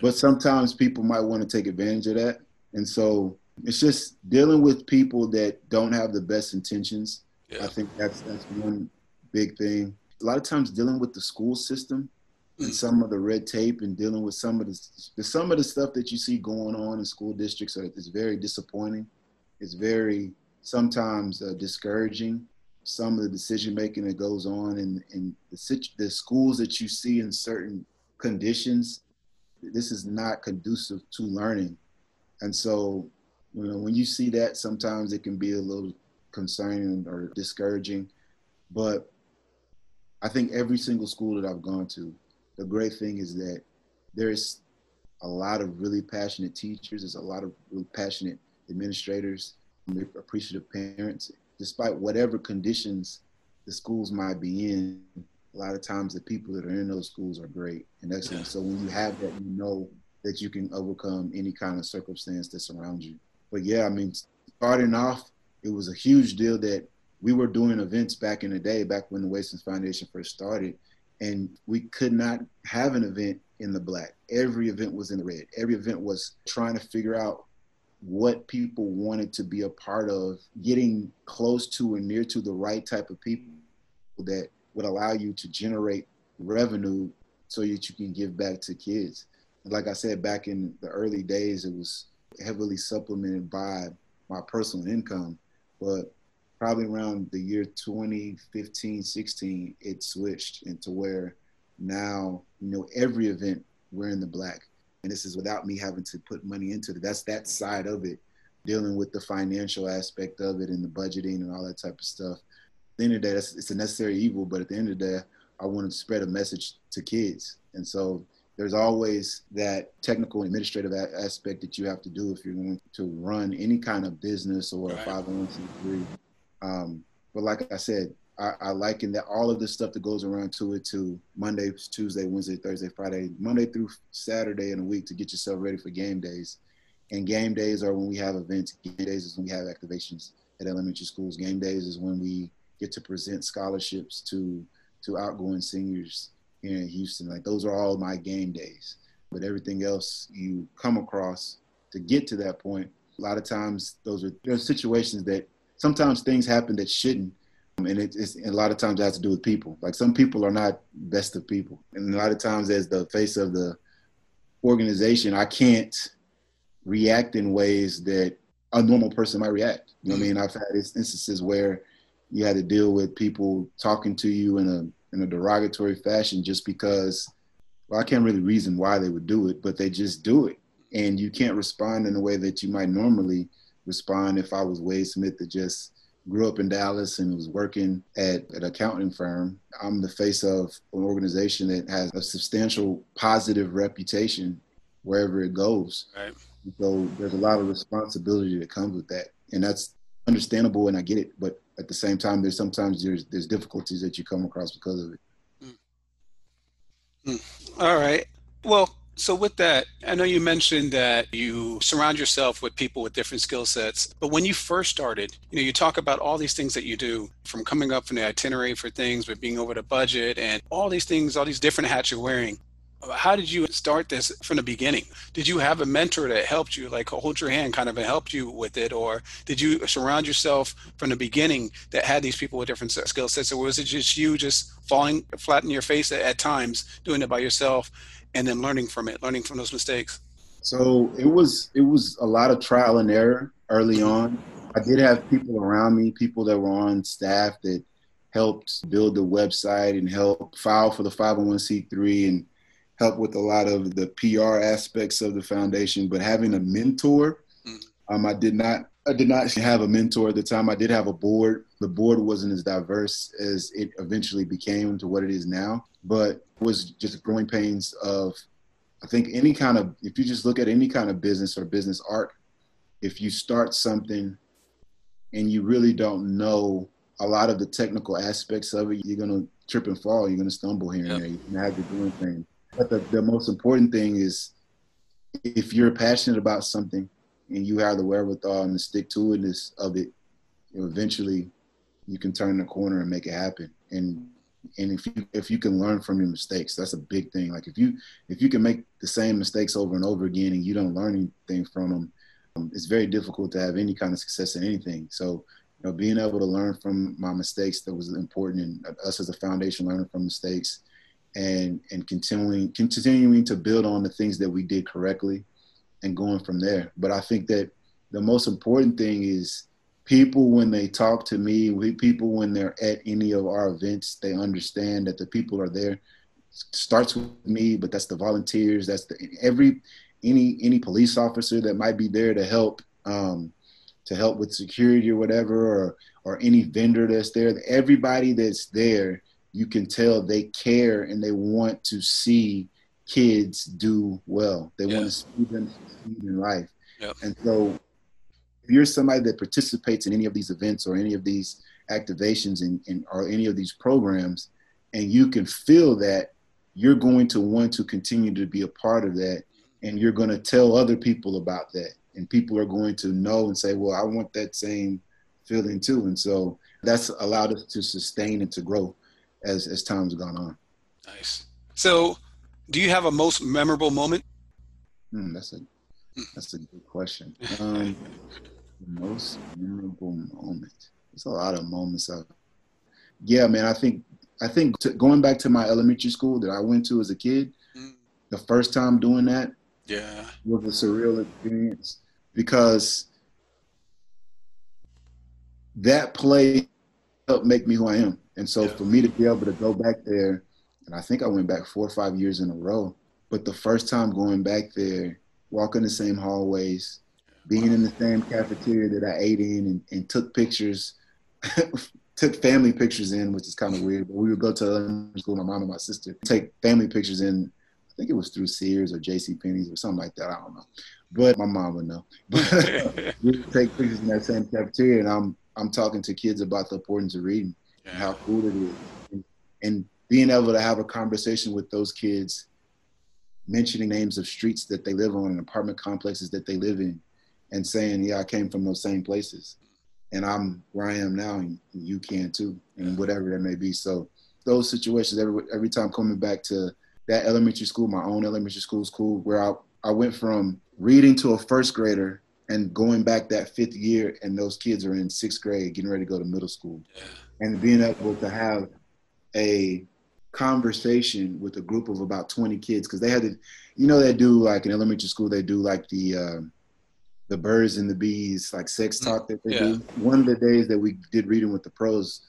But sometimes people might want to take advantage of that. And so it's just dealing with people that don't have the best intentions. Yeah. I think that's that's one big thing. A lot of times dealing with the school system and mm. some of the red tape and dealing with some of the some of the stuff that you see going on in school districts is very disappointing. It's very sometimes uh, discouraging. Some of the decision making that goes on in, in the, the schools that you see in certain conditions, this is not conducive to learning. And so, you know, when you see that, sometimes it can be a little concerning or discouraging. But I think every single school that I've gone to, the great thing is that there's a lot of really passionate teachers, there's a lot of really passionate administrators, appreciative parents, despite whatever conditions the schools might be in. A lot of times, the people that are in those schools are great and excellent. So when you have that, you know that you can overcome any kind of circumstance that surrounds you. But yeah, I mean, starting off, it was a huge deal that we were doing events back in the day, back when the Smith Foundation first started, and we could not have an event in the black. Every event was in the red. Every event was trying to figure out what people wanted to be a part of, getting close to and near to the right type of people that would allow you to generate revenue so that you can give back to kids. Like I said, back in the early days, it was heavily supplemented by my personal income. But probably around the year 2015, 16, it switched into where now, you know, every event we're in the black and this is without me having to put money into it. That's that side of it, dealing with the financial aspect of it and the budgeting and all that type of stuff. The end of the day, it's a necessary evil, but at the end of the day, I want to spread a message to kids. And so there's always that technical administrative aspect that you have to do if you're going to run any kind of business or right. a 501c3. Um, but like I said, I, I liken that all of the stuff that goes around to it to Monday, Tuesday, Wednesday, Thursday, Friday, Monday through Saturday in a week to get yourself ready for game days. And game days are when we have events. Game days is when we have activations at elementary schools. Game days is when we get to present scholarships to to outgoing seniors here in Houston. Like those are all my game days. But everything else you come across to get to that point, a lot of times those are there's situations that sometimes things happen that shouldn't um, and it, it's and a lot of times it has to do with people. Like some people are not best of people, and a lot of times as the face of the organization, I can't react in ways that a normal person might react. You know what I mm-hmm. mean? I've had instances where you had to deal with people talking to you in a in a derogatory fashion just because well, I can't really reason why they would do it, but they just do it. And you can't respond in a way that you might normally respond if I was Wade Smith that just grew up in Dallas and was working at an accounting firm. I'm the face of an organization that has a substantial positive reputation wherever it goes. Right. So there's a lot of responsibility that comes with that. And that's understandable and I get it. But at the same time, there's sometimes there's there's difficulties that you come across because of it. Mm. Mm. All right. Well, So, with that, I know you mentioned that you surround yourself with people with different skill sets. But when you first started, you know, you talk about all these things that you do from coming up from the itinerary for things, but being over the budget and all these things, all these different hats you're wearing. How did you start this from the beginning? Did you have a mentor that helped you, like hold your hand, kind of, and helped you with it, or did you surround yourself from the beginning that had these people with different skill sets, or was it just you just falling flat in your face at, at times, doing it by yourself, and then learning from it, learning from those mistakes? So it was it was a lot of trial and error early on. I did have people around me, people that were on staff that helped build the website and help file for the 501c3 and help with a lot of the PR aspects of the foundation. But having a mentor, mm. um, I did not I did not have a mentor at the time. I did have a board. The board wasn't as diverse as it eventually became to what it is now, but was just growing pains of I think any kind of if you just look at any kind of business or business art, if you start something and you really don't know a lot of the technical aspects of it, you're gonna trip and fall. You're gonna stumble here yep. and there. You're gonna have to do anything. But the, the most important thing is if you're passionate about something and you have the wherewithal and the stick to itness of it, you know, eventually you can turn the corner and make it happen. And and if you if you can learn from your mistakes, that's a big thing. Like if you if you can make the same mistakes over and over again and you don't learn anything from them, um, it's very difficult to have any kind of success in anything. So you know, being able to learn from my mistakes that was important, and us as a foundation learning from mistakes, and and continuing continuing to build on the things that we did correctly, and going from there. But I think that the most important thing is people when they talk to me, people when they're at any of our events, they understand that the people are there. starts with me, but that's the volunteers. That's the every any any police officer that might be there to help um, to help with security or whatever, or or any vendor that's there. Everybody that's there, you can tell they care and they want to see kids do well. They yeah. want to see them succeed in life. Yep. And so if you're somebody that participates in any of these events or any of these activations and, and or any of these programs, and you can feel that, you're going to want to continue to be a part of that, and you're going to tell other people about that, and people are going to know and say, "Well, I want that same feeling too." And so that's allowed us to sustain and to grow as as time's gone on. Nice. So, do you have a most memorable moment? Hmm, that's a that's a good question. Um, most memorable moment. There's a lot of moments of. Yeah, man. I think I think to, going back to my elementary school that I went to as a kid, mm. the first time doing that, yeah, was a surreal experience because that play helped make me who I am. And so yeah. for me to be able to go back there, and I think I went back four or five years in a row, but the first time going back there walking the same hallways, being in the same cafeteria that I ate in and, and took pictures, took family pictures in, which is kind of weird. But we would go to elementary school, my mom and my sister, take family pictures in. I think it was through Sears or J.C. Penney's or something like that. I don't know, but my mom would know. But we would take pictures in that same cafeteria, and I'm I'm talking to kids about the importance of reading yeah. how cool it is, and, and being able to have a conversation with those kids mentioning names of streets that they live on and apartment complexes that they live in and saying, yeah, I came from those same places and I'm where I am now and you can too and whatever that may be. So those situations every, every time coming back to that elementary school, my own elementary school school where I, I went from reading to a first grader and going back that fifth year and those kids are in sixth grade getting ready to go to middle school. And being able to have a conversation with a group of about 20 kids because they had to you know they do like in elementary school they do like the uh, the birds and the bees like sex mm, talk that they yeah. do. One of the days that we did reading with the pros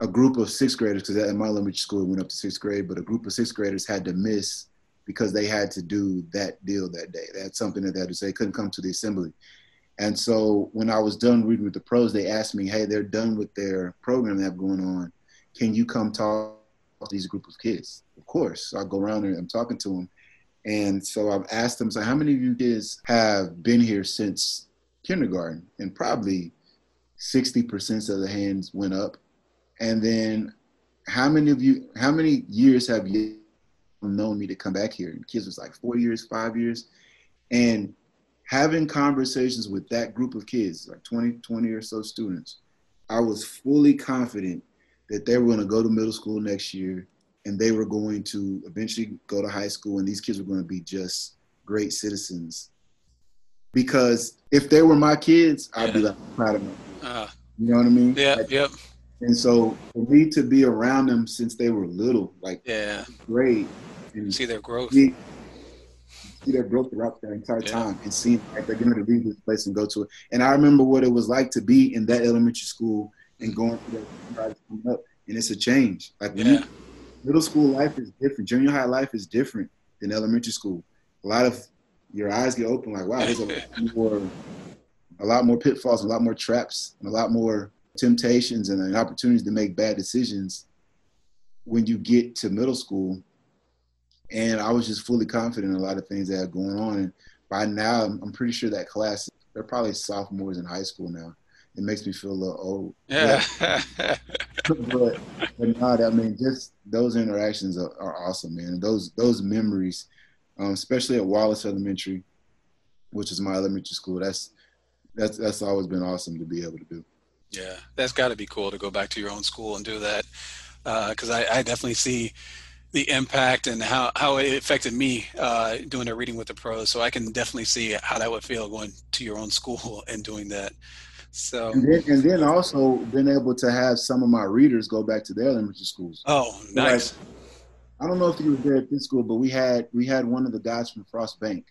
a group of sixth graders because at my elementary school it went up to sixth grade but a group of sixth graders had to miss because they had to do that deal that day they had something that they had to say couldn't come to the assembly and so when i was done reading with the pros they asked me hey they're done with their program they have going on can you come talk to these group of kids. Of course, so I go around and I'm talking to them. And so I've asked them, so how many of you kids have been here since kindergarten? And probably 60% of the hands went up. And then how many of you, how many years have you known me to come back here. And kids was like four years, five years. And having conversations with that group of kids, like 20, 20 or so students, I was fully confident that they were going to go to middle school next year and they were going to eventually go to high school and these kids were going to be just great citizens. Because if they were my kids, I'd yeah. be like proud of them. Uh, you know what I mean? Yeah, like, yep. And so for me to be around them since they were little, like yeah, great. And see their growth. See, see their growth throughout their entire yeah. time and seeing like they're going to leave this place and go to it. And I remember what it was like to be in that elementary school and going through that coming up. And it's a change. Like yeah. middle school life is different. Junior high life is different than elementary school. A lot of your eyes get open like, wow, there's a lot more, a lot more pitfalls, a lot more traps, and a lot more temptations and opportunities to make bad decisions when you get to middle school. And I was just fully confident in a lot of things that are going on. And by now, I'm pretty sure that class, they're probably sophomores in high school now. It makes me feel a little old. Yeah. but, but not, I mean, just those interactions are, are awesome, man. those those memories, um, especially at Wallace Elementary, which is my elementary school, that's that's that's always been awesome to be able to do. Yeah, that's got to be cool to go back to your own school and do that. Because uh, I, I, definitely see the impact and how, how it affected me uh, doing a reading with the pros. So I can definitely see how that would feel going to your own school and doing that. So and then, and then also being able to have some of my readers go back to their elementary schools. Oh, nice. Like, I don't know if you were there at this school, but we had we had one of the guys from Frost Bank,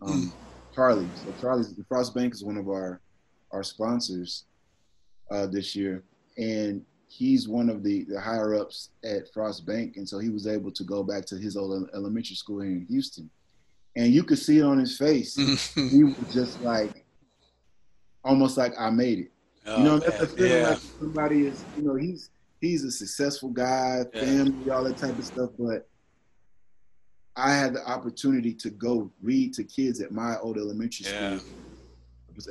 um, mm. Charlie. So Charlie's Frost Bank is one of our our sponsors, uh, this year, and he's one of the, the higher ups at Frost Bank, and so he was able to go back to his old elementary school here in Houston, and you could see it on his face. he was just like, almost like I made it. Oh, you know, that's a feeling yeah. like somebody is. You know, he's he's a successful guy, family, yeah. all that type of stuff, but. I had the opportunity to go read to kids at my old elementary yeah. school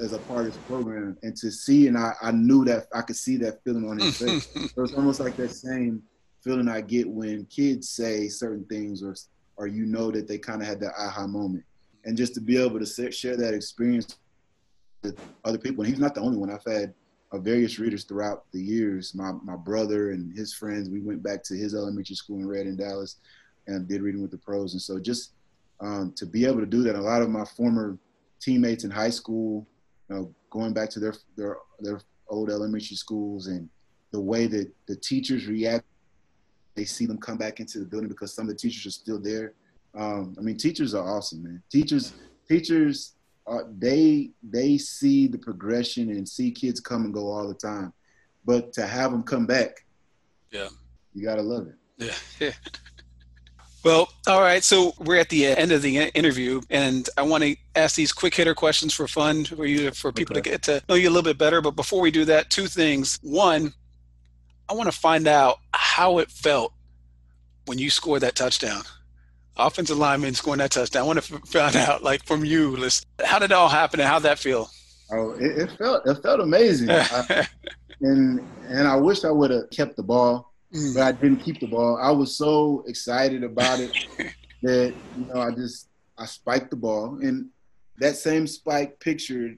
as a part of this program and to see and I, I knew that I could see that feeling on his face. so it's almost like that same feeling I get when kids say certain things or or you know that they kind of had that aha moment. And just to be able to share that experience with other people. And he's not the only one. I've had various readers throughout the years. My my brother and his friends, we went back to his elementary school in Red in Dallas and did reading with the pros. And so just um, to be able to do that, a lot of my former teammates in high school you know, going back to their their their old elementary schools and the way that the teachers react, they see them come back into the building because some of the teachers are still there. Um, I mean, teachers are awesome, man. Teachers, teachers, are, they they see the progression and see kids come and go all the time, but to have them come back, yeah, you gotta love it. Yeah. Well, all right. So we're at the end of the interview, and I want to ask these quick hitter questions for fun for you for people okay. to get to know you a little bit better. But before we do that, two things. One, I want to find out how it felt when you scored that touchdown. Offensive lineman scoring that touchdown. I want to find out, like from you, listen, how did it all happen and how'd that feel? Oh, it, it felt it felt amazing, I, and and I wish I would have kept the ball mm. but I didn't keep the ball. I was so excited about it that you know I just I spiked the ball, and that same spike picture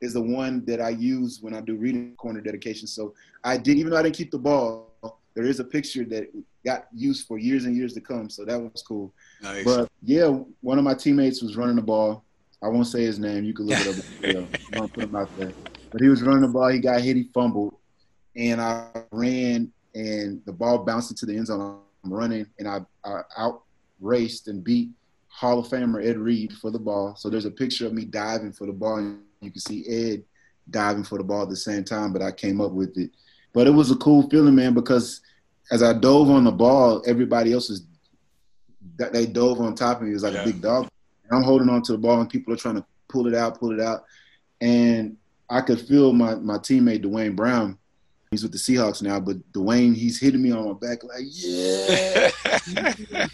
is the one that I use when I do reading corner dedication. So I did, even though I didn't keep the ball, there is a picture that got used for years and years to come. So that was cool. Nice. But yeah, one of my teammates was running the ball. I won't say his name. You can look it up. you know, don't put him out there. But he was running the ball. He got hit. He fumbled, and I ran and the ball bounced into the end zone. I'm running, and I, I out raced and beat Hall of Famer Ed Reed for the ball. So there's a picture of me diving for the ball, and you can see Ed diving for the ball at the same time. But I came up with it. But it was a cool feeling, man, because as I dove on the ball, everybody else was that they dove on top of me. It was like yeah. a big dog. And I'm holding on to the ball, and people are trying to pull it out, pull it out, and I could feel my my teammate Duane Brown He's with the Seahawks now, but Duane, he's hitting me on my back like, yeah.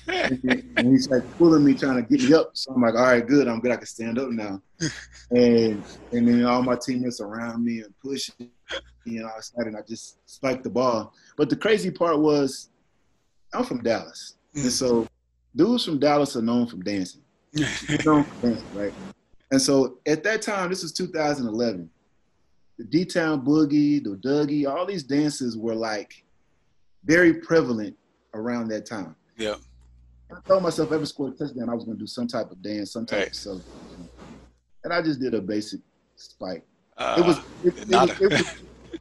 and he's like pulling me, trying to get me up. So I'm like, all right, good. I'm good. I can stand up now. And and then all my teammates around me and pushing, you know, I started. I just spiked the ball. But the crazy part was, I'm from Dallas, mm. and so dudes from Dallas are known from dancing. known for dancing, right? And so at that time, this was 2011. The D-Town Boogie, the Dougie, all these dances were like very prevalent around that time. Yeah. I told myself every score touchdown, I was going to do some type of dance, some type right. of celebration. And I just did a basic spike. Uh, it was it, it, was, it, was,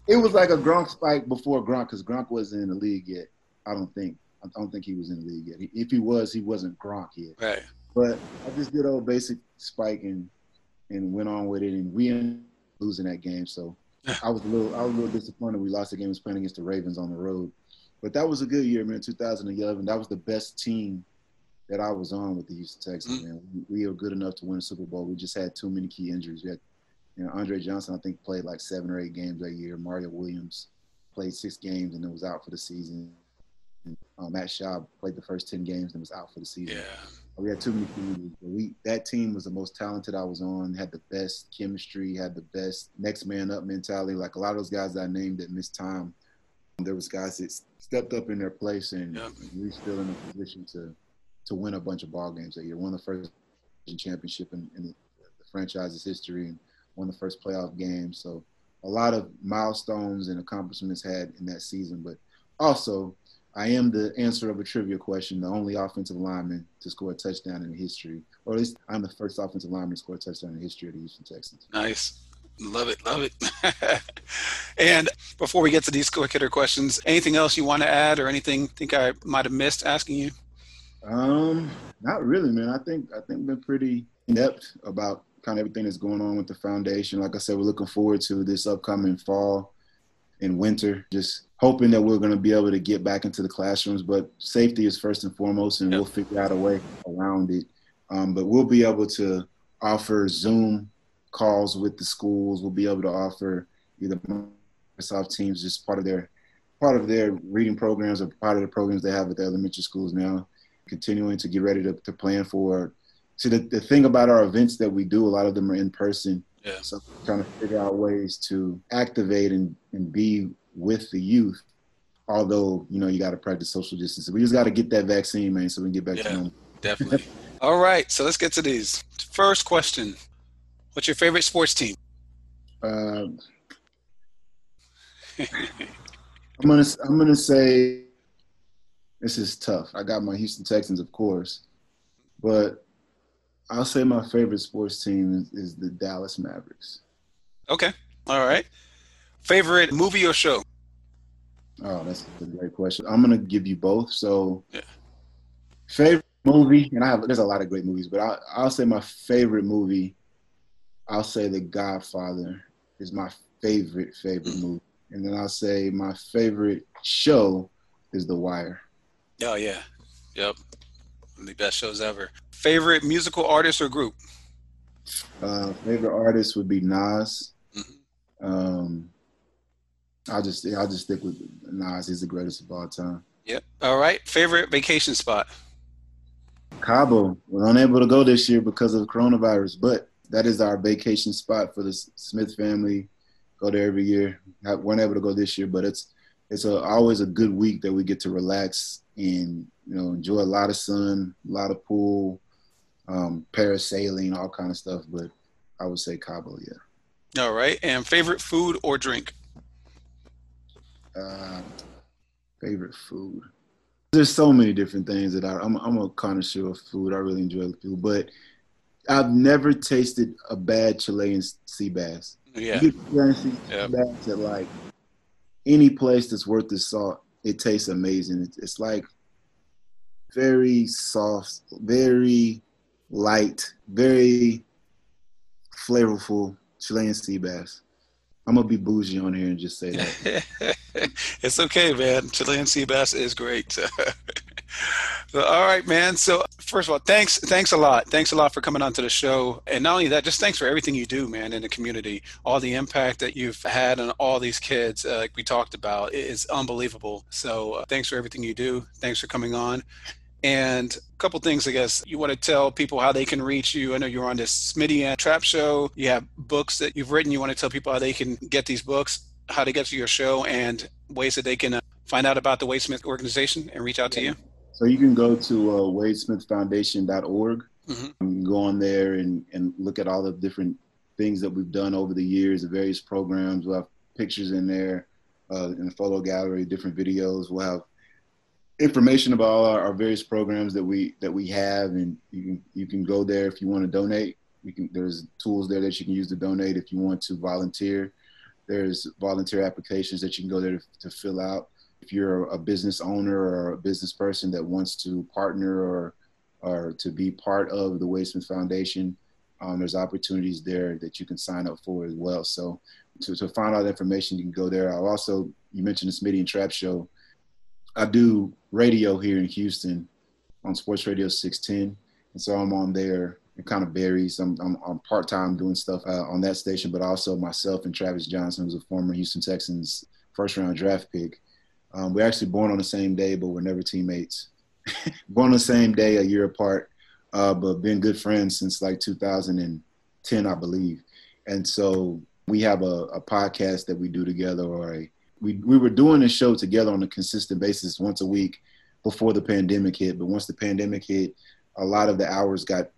it was like a Gronk spike before Gronk because Gronk wasn't in the league yet. I don't think. I don't think he was in the league yet. If he was, he wasn't Gronk yet. Right. But I just did a basic spike and and went on with it, and we ended losing that game. So I was a little I was a little disappointed. We lost the game. Was playing against the Ravens on the road, but that was a good year, man. 2011. That was the best team that I was on with the Houston Texans, mm-hmm. man. We, we, were good enough to win a Super Bowl. We just had too many key injuries. We had, you know, Andre Johnson, I think, played like seven or eight games that year. Mario Williams played six games and then was out for the season. And, uh, Matt Schaub played the first ten games and was out for the season. Yeah, Oh, we had too many. But we that team was the most talented I was on. Had the best chemistry. Had the best next man up mentality. Like a lot of those guys that I named that missed time. There was guys that stepped up in their place, and yep. we still in a position to to win a bunch of ball games that year. Won the first championship in, in the, the franchise's history and won the first playoff game. So a lot of milestones and accomplishments had in that season. But also, I am the answer of a trivia question, the only offensive lineman to score a touchdown in history, or at least I'm the first offensive lineman to score a touchdown in history of the Houston Texans. Nice. Love it, love it. and before we get to these quick hitter questions, anything else you want to add or anything think I might have missed asking you? Um, not really, man. I think I think we've been pretty in depth about kind of everything that's going on with the foundation. Like I said, we're looking forward to this upcoming fall and winter. Just hoping that we're going to be able to get back into the classrooms, but safety is first and foremost, and yep. we'll figure out a way around it. Um, but we'll be able to offer Zoom calls with the schools. We'll be able to offer either Microsoft Teams, just part of their part of their reading programs or part of the programs they have at the elementary schools now continuing to get ready to, to plan for. See, the, the thing about our events that we do, a lot of them are in person. Yeah. So trying to figure out ways to activate and, and be with the youth. Although, you know, you got to practice social distancing. We just got to get that vaccine, man, so we can get back yeah, to normal. Definitely. All right. So let's get to these. First question What's your favorite sports team? Uh, I'm gonna I'm gonna say this is tough. I got my Houston Texans, of course, but I'll say my favorite sports team is, is the Dallas Mavericks. Okay. All right. Favorite movie or show? Oh, that's a great question. I'm gonna give you both. So, yeah. favorite movie, and I have there's a lot of great movies, but I'll, I'll say my favorite movie. I'll say The Godfather is my favorite favorite mm. movie, and then I'll say my favorite show is The Wire. Oh yeah, yep, the best shows ever. Favorite musical artist or group? Uh, favorite artist would be Nas. Mm-hmm. Um, I'll just I'll just stick with Nas. He's the greatest of all time. Yep. All right. Favorite vacation spot? Cabo. We're unable to go this year because of coronavirus, but that is our vacation spot for the Smith family. Go there every year. weren't able to go this year, but it's it's a, always a good week that we get to relax and you know enjoy a lot of sun, a lot of pool, um, parasailing, all kind of stuff. But I would say Cabo, yeah. All right. And favorite food or drink? Uh, favorite food. There's so many different things that I, I'm, I'm a connoisseur of food. I really enjoy food, but I've never tasted a bad Chilean sea bass. Yeah. You get Chilean sea yep. bass at like any place that's worth the salt, it tastes amazing. It's, it's like very soft, very light, very flavorful Chilean sea bass. I'm gonna be bougie on here and just say that. it's okay, man. Chilean sea bass is great. so, all right, man. So first of all, thanks, thanks a lot. Thanks a lot for coming on to the show. And not only that, just thanks for everything you do, man, in the community. All the impact that you've had on all these kids, uh, like we talked about, is unbelievable. So uh, thanks for everything you do. Thanks for coming on. And a couple things, I guess, you want to tell people how they can reach you. I know you're on this Smitty and Trap show. You have books that you've written. You want to tell people how they can get these books, how to get to your show, and ways that they can uh, find out about the Wade Smith organization and reach out to you. So you can go to uh, wadesmithfoundation.org. Mm-hmm. You can go on there and, and look at all the different things that we've done over the years, the various programs. We'll have pictures in there uh, in the photo gallery, different videos. We'll have information about all our, our, various programs that we that we have, and you can you can go there if you want to donate. You can there's tools there that you can use to donate if you want to volunteer. There's volunteer applications that you can go there to, to fill out. If you're a business owner or a business person that wants to partner or or to be part of the Wade Smith Foundation, um, there's opportunities there that you can sign up for as well. So to, to find out information, you can go there. I'll also, you mentioned the Smitty and Trap show. I do radio here in Houston on Sports Radio 610. And so I'm on there. It kind of varies. I'm, I'm, I'm part time doing stuff uh, on that station, but also myself and Travis Johnson, who's a former Houston Texans first round draft pick. Um, we're actually born on the same day, but we're never teammates. born on the same day, a year apart, uh, but been good friends since like 2010, I believe. And so we have a, a podcast that we do together or a we, we were doing a show together on a consistent basis once a week before the pandemic hit. But once the pandemic hit, a lot of the hours got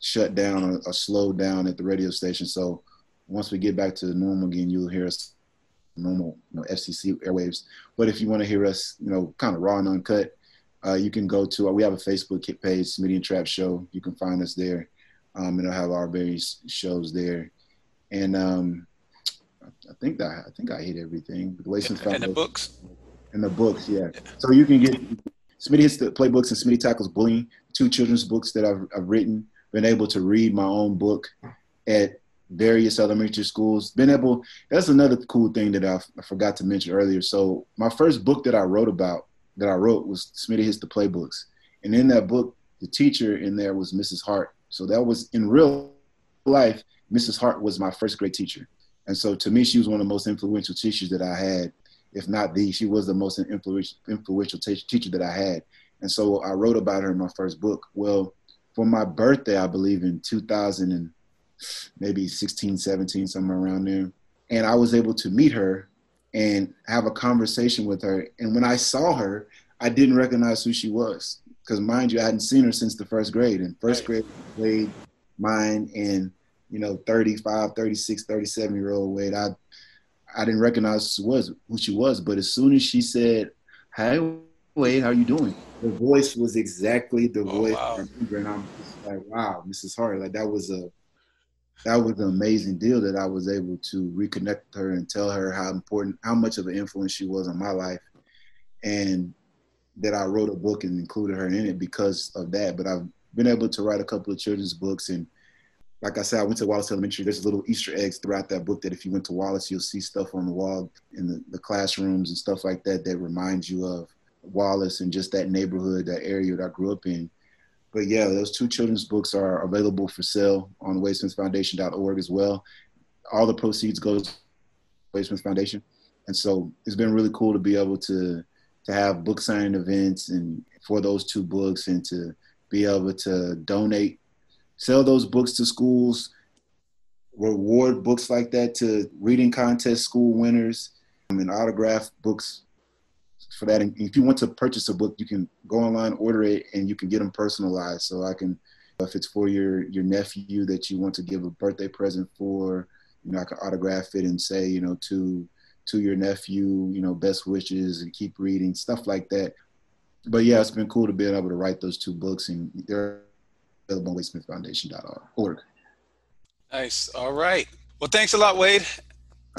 shut down or, or slowed down at the radio station. So once we get back to normal again, you'll hear us normal you know, FCC airwaves. But if you want to hear us, you know, kind of raw and uncut, uh, you can go to, uh, we have a Facebook page, Smitty and Trap Show. You can find us there. Um, and I'll have our various shows there. And um, I think that I think I hit everything. The way since and the books. And the books, yeah. So you can get Smitty hits the playbooks and Smitty tackles bullying, two children's books that I've, I've written. Been able to read my own book at various elementary schools. Been able. That's another cool thing that I, I forgot to mention earlier. So my first book that I wrote about that I wrote was Smitty hits the playbooks, and in that book, the teacher in there was Mrs. Hart. So that was in real life. Mrs. Hart was my first grade teacher. And so to me, she was one of the most influential teachers that I had, if not the, she was the most influential, influential t- teacher that I had. And so I wrote about her in my first book. Well, for my birthday, I believe in 2000 and maybe 16, 17, somewhere around there. And I was able to meet her and have a conversation with her. And when I saw her, I didn't recognize who she was. Because mind you, I hadn't seen her since the first grade. And first grade played mine and you know, 35, 36, 37 year old Wade. I I didn't recognize who was who she was, but as soon as she said, "Hey, Wade, how you doing?" The voice was exactly the oh, voice wow. I remember, and I'm just like, "Wow, Mrs. Hart!" Like that was a that was an amazing deal that I was able to reconnect with her and tell her how important, how much of an influence she was on my life, and that I wrote a book and included her in it because of that. But I've been able to write a couple of children's books and like I said, I went to Wallace Elementary. There's little Easter eggs throughout that book that if you went to Wallace, you'll see stuff on the wall in the, the classrooms and stuff like that that reminds you of Wallace and just that neighborhood, that area that I grew up in. But yeah, those two children's books are available for sale on wadesmithfoundation.org as well. All the proceeds goes to Wade Smith Foundation. And so it's been really cool to be able to to have book signing events and for those two books and to be able to donate sell those books to schools, reward books like that to reading contest school winners, um, and autograph books for that. And if you want to purchase a book, you can go online, order it, and you can get them personalized. So I can, if it's for your your nephew that you want to give a birthday present for, you know, I can autograph it and say, you know, to to your nephew, you know, best wishes and keep reading stuff like that. But yeah, it's been cool to be able to write those two books, and they're available on wadesmithfoundation.org. Nice. All right. Well, thanks a lot, Wade.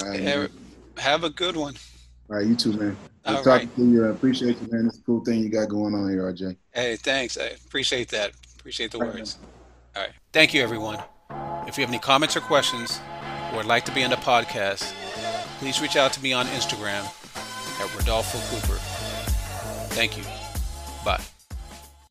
All right, have, have a good one. All right, you too, man. Good All talking right. to you. I appreciate you, man. It's a cool thing you got going on here, RJ. Hey, thanks. I appreciate that. Appreciate the All words. Right, All right. Thank you, everyone. If you have any comments or questions or would like to be on the podcast, please reach out to me on Instagram at Rodolfo Cooper. Thank you. Bye.